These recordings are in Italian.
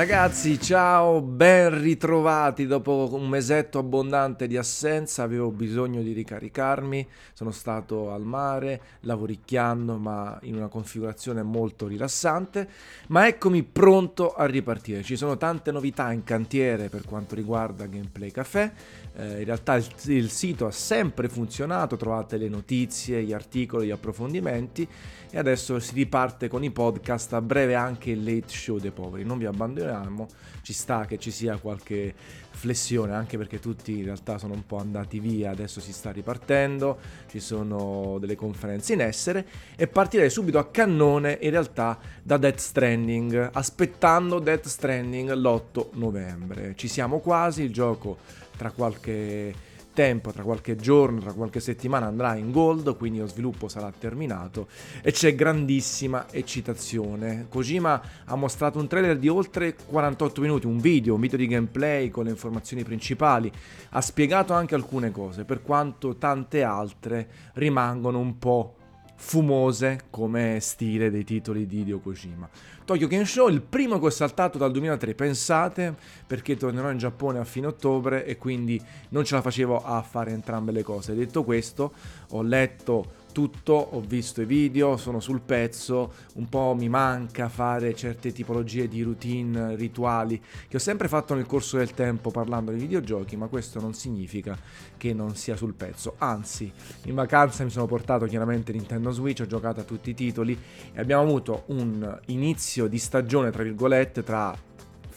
Ragazzi, ciao, ben ritrovati. Dopo un mesetto abbondante di assenza, avevo bisogno di ricaricarmi, sono stato al mare, lavoricchiando, ma in una configurazione molto rilassante, ma eccomi pronto a ripartire. Ci sono tante novità in cantiere per quanto riguarda Gameplay Café, eh, in realtà il, il sito ha sempre funzionato, trovate le notizie, gli articoli, gli approfondimenti. E adesso si riparte con i podcast, a breve anche il late show dei poveri, non vi abbandoniamo, ci sta che ci sia qualche flessione anche perché tutti in realtà sono un po' andati via, adesso si sta ripartendo, ci sono delle conferenze in essere e partirei subito a cannone in realtà da Death Stranding, aspettando Death Stranding l'8 novembre. Ci siamo quasi, il gioco tra qualche tempo, tra qualche giorno, tra qualche settimana andrà in gold, quindi lo sviluppo sarà terminato e c'è grandissima eccitazione. Kojima ha mostrato un trailer di oltre 48 minuti, un video, un video di gameplay con le informazioni principali, ha spiegato anche alcune cose, per quanto tante altre rimangono un po' fumose come stile dei titoli di Hideo Kojima. Tokyo Game Show, il primo che ho saltato dal 2003, pensate, perché tornerò in Giappone a fine ottobre e quindi non ce la facevo a fare entrambe le cose. Detto questo, ho letto tutto, ho visto i video, sono sul pezzo, un po' mi manca fare certe tipologie di routine, rituali che ho sempre fatto nel corso del tempo parlando di videogiochi, ma questo non significa che non sia sul pezzo. Anzi, in vacanza mi sono portato chiaramente Nintendo Switch, ho giocato a tutti i titoli e abbiamo avuto un inizio di stagione, tra virgolette, tra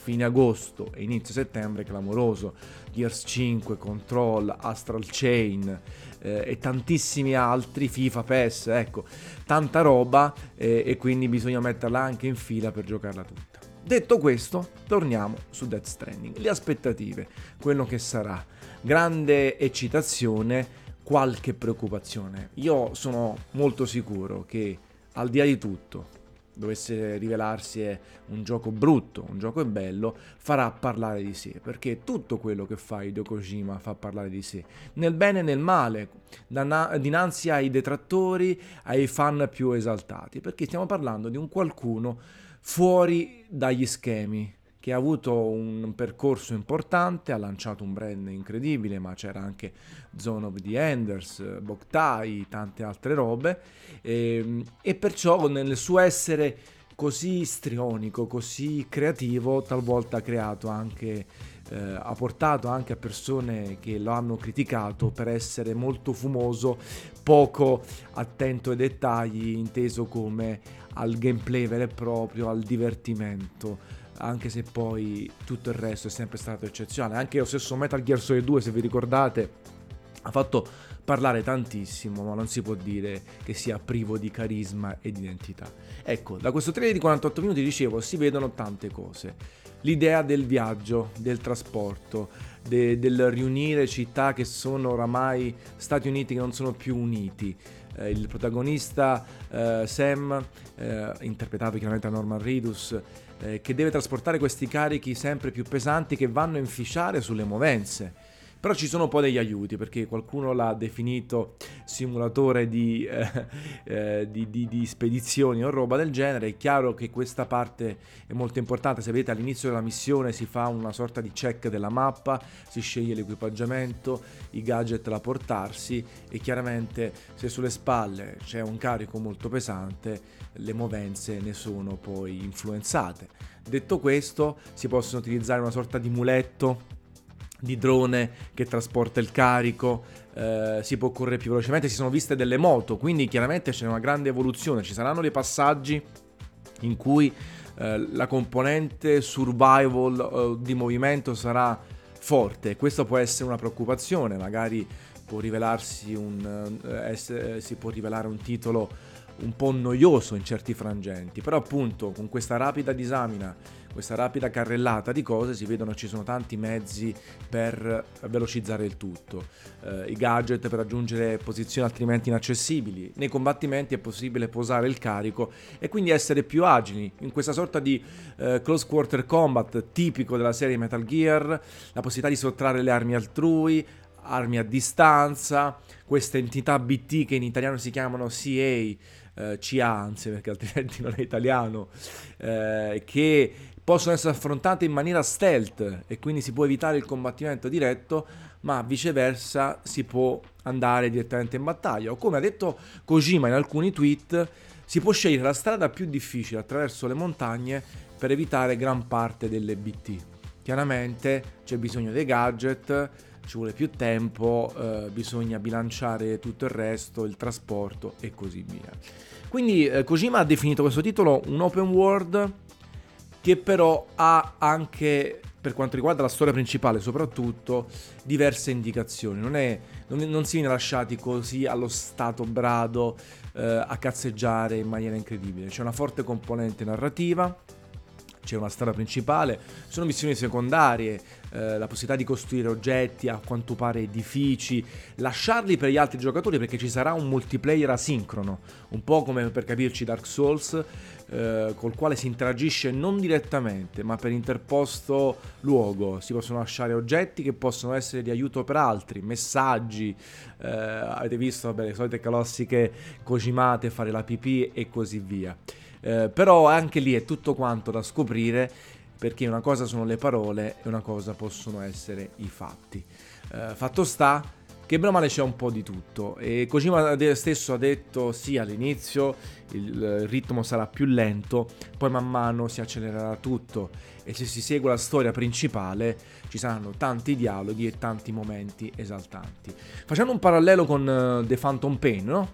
fine agosto e inizio settembre clamoroso. Gears 5, Control, Astral Chain eh, e tantissimi altri, FIFA, PES, ecco, tanta roba eh, e quindi bisogna metterla anche in fila per giocarla tutta. Detto questo, torniamo su Death Stranding. Le aspettative, quello che sarà. Grande eccitazione, qualche preoccupazione. Io sono molto sicuro che al di là di tutto, dovesse rivelarsi un gioco brutto, un gioco bello, farà parlare di sé, perché tutto quello che fa Hideo Kojima fa parlare di sé, nel bene e nel male, dinanzi ai detrattori, ai fan più esaltati, perché stiamo parlando di un qualcuno fuori dagli schemi, che ha avuto un percorso importante, ha lanciato un brand incredibile, ma c'era anche Zone of the Enders, Boktai, tante altre robe, e, ehm, e perciò nel suo essere così strionico, così creativo, talvolta ha creato anche, eh, ha portato anche a persone che lo hanno criticato per essere molto fumoso, poco attento ai dettagli, inteso come al gameplay vero e proprio, al divertimento anche se poi tutto il resto è sempre stato eccezionale. Anche lo stesso Metal Gear Solid 2, se vi ricordate, ha fatto parlare tantissimo, ma non si può dire che sia privo di carisma ed identità. Ecco, da questo trailer di 48 minuti, dicevo, si vedono tante cose. L'idea del viaggio, del trasporto, de- del riunire città che sono oramai Stati Uniti che non sono più uniti. Eh, il protagonista eh, Sam, eh, interpretato chiaramente da Norman Reedus, eh, che deve trasportare questi carichi sempre più pesanti che vanno a inficiare sulle movenze. Però ci sono un po' degli aiuti perché qualcuno l'ha definito simulatore di, eh, eh, di, di, di, spedizioni o roba del genere. È chiaro che questa parte è molto importante. Se vedete all'inizio della missione si fa una sorta di check della mappa, si sceglie l'equipaggiamento, i gadget da portarsi e chiaramente se sulle spalle c'è un carico molto pesante le movenze ne sono poi influenzate. Detto questo si possono utilizzare una sorta di muletto di drone che trasporta il carico, eh, si può correre più velocemente, si sono viste delle moto, quindi chiaramente c'è una grande evoluzione, ci saranno dei passaggi in cui eh, la componente survival eh, di movimento sarà forte, questo può essere una preoccupazione, magari può rivelarsi un, eh, essere, si può rivelare un titolo un po' noioso in certi frangenti, però appunto con questa rapida disamina questa rapida carrellata di cose si vedono ci sono tanti mezzi per velocizzare il tutto, eh, i gadget per raggiungere posizioni altrimenti inaccessibili, nei combattimenti è possibile posare il carico e quindi essere più agili. In questa sorta di eh, close quarter combat tipico della serie Metal Gear, la possibilità di sottrarre le armi altrui, armi a distanza, queste entità BT che in italiano si chiamano CA, eh, anzi perché altrimenti non è italiano, eh, che possono essere affrontate in maniera stealth e quindi si può evitare il combattimento diretto, ma viceversa si può andare direttamente in battaglia. O come ha detto Kojima in alcuni tweet, si può scegliere la strada più difficile attraverso le montagne per evitare gran parte delle BT. Chiaramente c'è bisogno dei gadget, ci vuole più tempo, eh, bisogna bilanciare tutto il resto, il trasporto e così via. Quindi eh, Kojima ha definito questo titolo un open world che però ha anche, per quanto riguarda la storia principale soprattutto, diverse indicazioni. Non, è, non, non si viene lasciati così allo stato brado eh, a cazzeggiare in maniera incredibile. C'è una forte componente narrativa c'è una strada principale, sono missioni secondarie, eh, la possibilità di costruire oggetti, a quanto pare edifici, lasciarli per gli altri giocatori perché ci sarà un multiplayer asincrono, un po' come per capirci Dark Souls, eh, col quale si interagisce non direttamente, ma per interposto luogo. Si possono lasciare oggetti che possono essere di aiuto per altri, messaggi, eh, avete visto vabbè, le solite calossiche cocimate, fare la pipì e così via. Eh, però anche lì è tutto quanto da scoprire perché una cosa sono le parole e una cosa possono essere i fatti. Eh, fatto sta che bene o male c'è un po' di tutto e Kojima stesso ha detto sì all'inizio il ritmo sarà più lento, poi man mano si accelererà tutto e se si segue la storia principale ci saranno tanti dialoghi e tanti momenti esaltanti. Facendo un parallelo con uh, The Phantom Pain, no?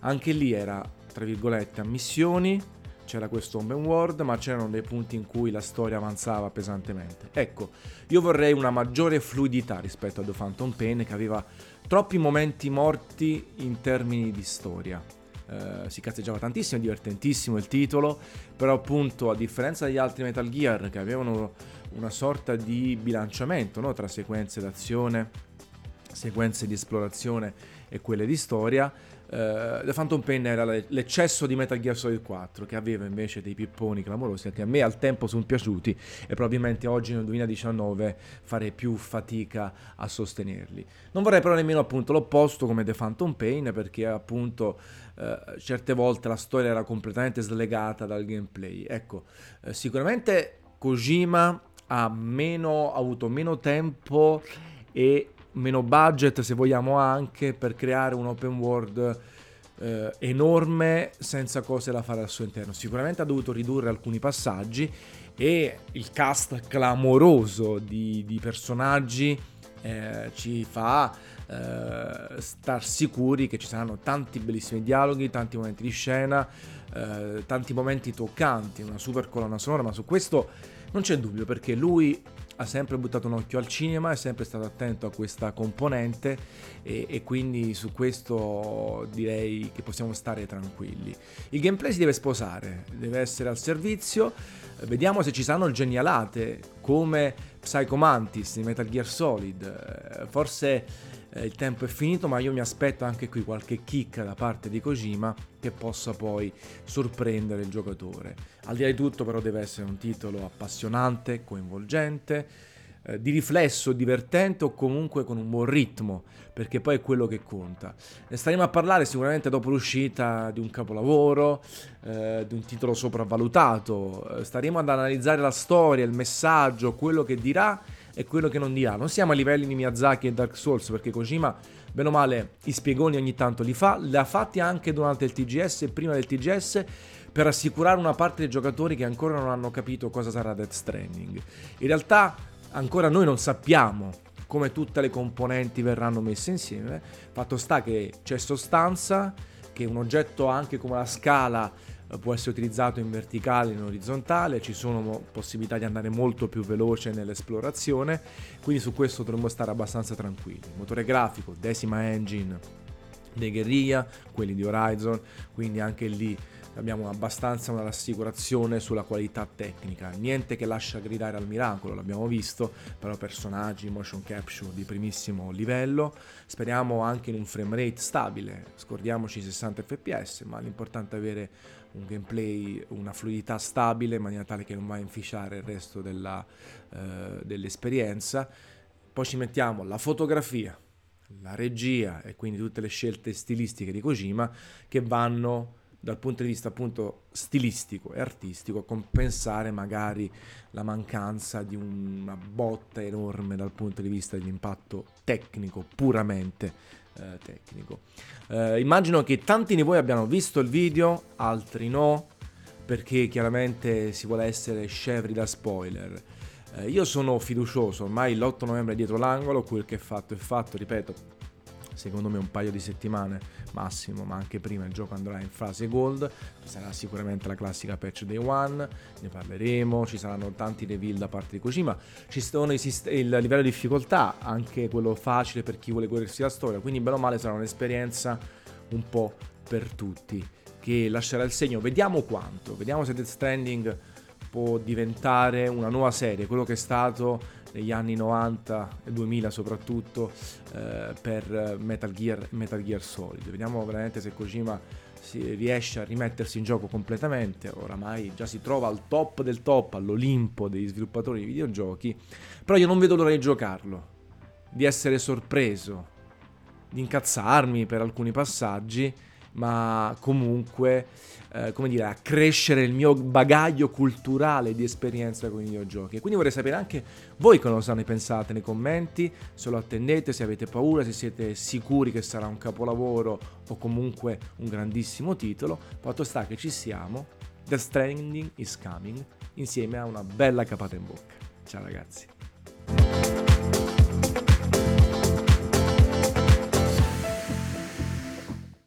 Anche lì era, tra virgolette, a missioni, c'era questo open world, ma c'erano dei punti in cui la storia avanzava pesantemente. Ecco, io vorrei una maggiore fluidità rispetto a The Phantom Pain che aveva troppi momenti morti in termini di storia. Uh, si cazzeggiava tantissimo, è divertentissimo il titolo, però appunto a differenza degli altri Metal Gear che avevano una sorta di bilanciamento no? tra sequenze d'azione, sequenze di esplorazione e quelle di storia, Uh, The Phantom Pain era l'eccesso di Metal Gear Solid 4 che aveva invece dei pipponi clamorosi che a me al tempo sono piaciuti e probabilmente oggi nel 2019 farei più fatica a sostenerli. Non vorrei però nemmeno appunto l'opposto come The Phantom Pain perché appunto uh, certe volte la storia era completamente slegata dal gameplay. Ecco, uh, sicuramente Kojima ha, meno, ha avuto meno tempo e meno budget se vogliamo anche per creare un open world eh, enorme senza cose da fare al suo interno. Sicuramente ha dovuto ridurre alcuni passaggi e il cast clamoroso di, di personaggi eh, ci fa eh, star sicuri che ci saranno tanti bellissimi dialoghi, tanti momenti di scena, eh, tanti momenti toccanti, una super colonna sonora, ma su questo non c'è dubbio perché lui ha sempre buttato un occhio al cinema, è sempre stato attento a questa componente e, e, quindi su questo direi che possiamo stare tranquilli. Il gameplay si deve sposare, deve essere al servizio, vediamo se ci saranno genialate come Psycho Mantis di Metal Gear Solid, forse eh, il tempo è finito, ma io mi aspetto anche qui qualche kick da parte di Kojima che possa poi sorprendere il giocatore. Al di là di tutto però deve essere un titolo appassionante, coinvolgente, eh, di riflesso, divertente o comunque con un buon ritmo, perché poi è quello che conta. Ne staremo a parlare sicuramente dopo l'uscita di un capolavoro, eh, di un titolo sopravvalutato, eh, staremo ad analizzare la storia, il messaggio, quello che dirà e quello che non dirà. Non siamo a livelli di Miyazaki e Dark Souls perché Kojima, bene o male, i spiegoni ogni tanto li fa, li ha fatti anche durante il TGS e prima del TGS per assicurare una parte dei giocatori che ancora non hanno capito cosa sarà Death Stranding. In realtà ancora noi non sappiamo come tutte le componenti verranno messe insieme, fatto sta che c'è sostanza, che un oggetto anche come la scala può essere utilizzato in verticale e in orizzontale, ci sono possibilità di andare molto più veloce nell'esplorazione, quindi su questo dovremmo stare abbastanza tranquilli. Motore grafico, decima engine dei Guerrilla, quelli di Horizon, quindi anche lì abbiamo abbastanza una rassicurazione sulla qualità tecnica, niente che lascia gridare al miracolo, l'abbiamo visto, però personaggi, motion capture di primissimo livello, speriamo anche in un frame rate stabile, scordiamoci 60 fps, ma l'importante è avere un gameplay, una fluidità stabile in maniera tale che non va a inficiare il resto della, eh, dell'esperienza. Poi ci mettiamo la fotografia, la regia e quindi tutte le scelte stilistiche di Kojima che vanno dal punto di vista appunto stilistico e artistico compensare magari la mancanza di una botta enorme dal punto di vista dell'impatto tecnico, puramente eh, tecnico. Eh, immagino che tanti di voi abbiano visto il video, altri no, perché chiaramente si vuole essere scevri da spoiler. Eh, io sono fiducioso, ormai l'8 novembre è dietro l'angolo, quel che è fatto è fatto, ripeto, secondo me un paio di settimane massimo, ma anche prima il gioco andrà in fase gold, sarà sicuramente la classica patch day one, ne parleremo, ci saranno tanti reveal da parte di Kojima, ci sono il livello di difficoltà, anche quello facile per chi vuole godersi la storia, quindi bene o male sarà un'esperienza un po' per tutti che lascerà il segno, vediamo quanto, vediamo se Death Stranding può diventare una nuova serie, quello che è stato negli anni 90 e 2000 soprattutto eh, per Metal Gear, Metal Gear Solid. Vediamo veramente se Kojima riesce a rimettersi in gioco completamente, oramai già si trova al top del top, all'Olimpo degli sviluppatori di videogiochi, però io non vedo l'ora di giocarlo, di essere sorpreso, di incazzarmi per alcuni passaggi ma comunque, eh, come dire, a crescere il mio bagaglio culturale di esperienza con i videogiochi. Quindi vorrei sapere anche voi cosa ne pensate nei commenti, se lo attendete, se avete paura, se siete sicuri che sarà un capolavoro o comunque un grandissimo titolo. Fatto sta che ci siamo, The Stranding is coming, insieme a una bella capata in bocca. Ciao ragazzi.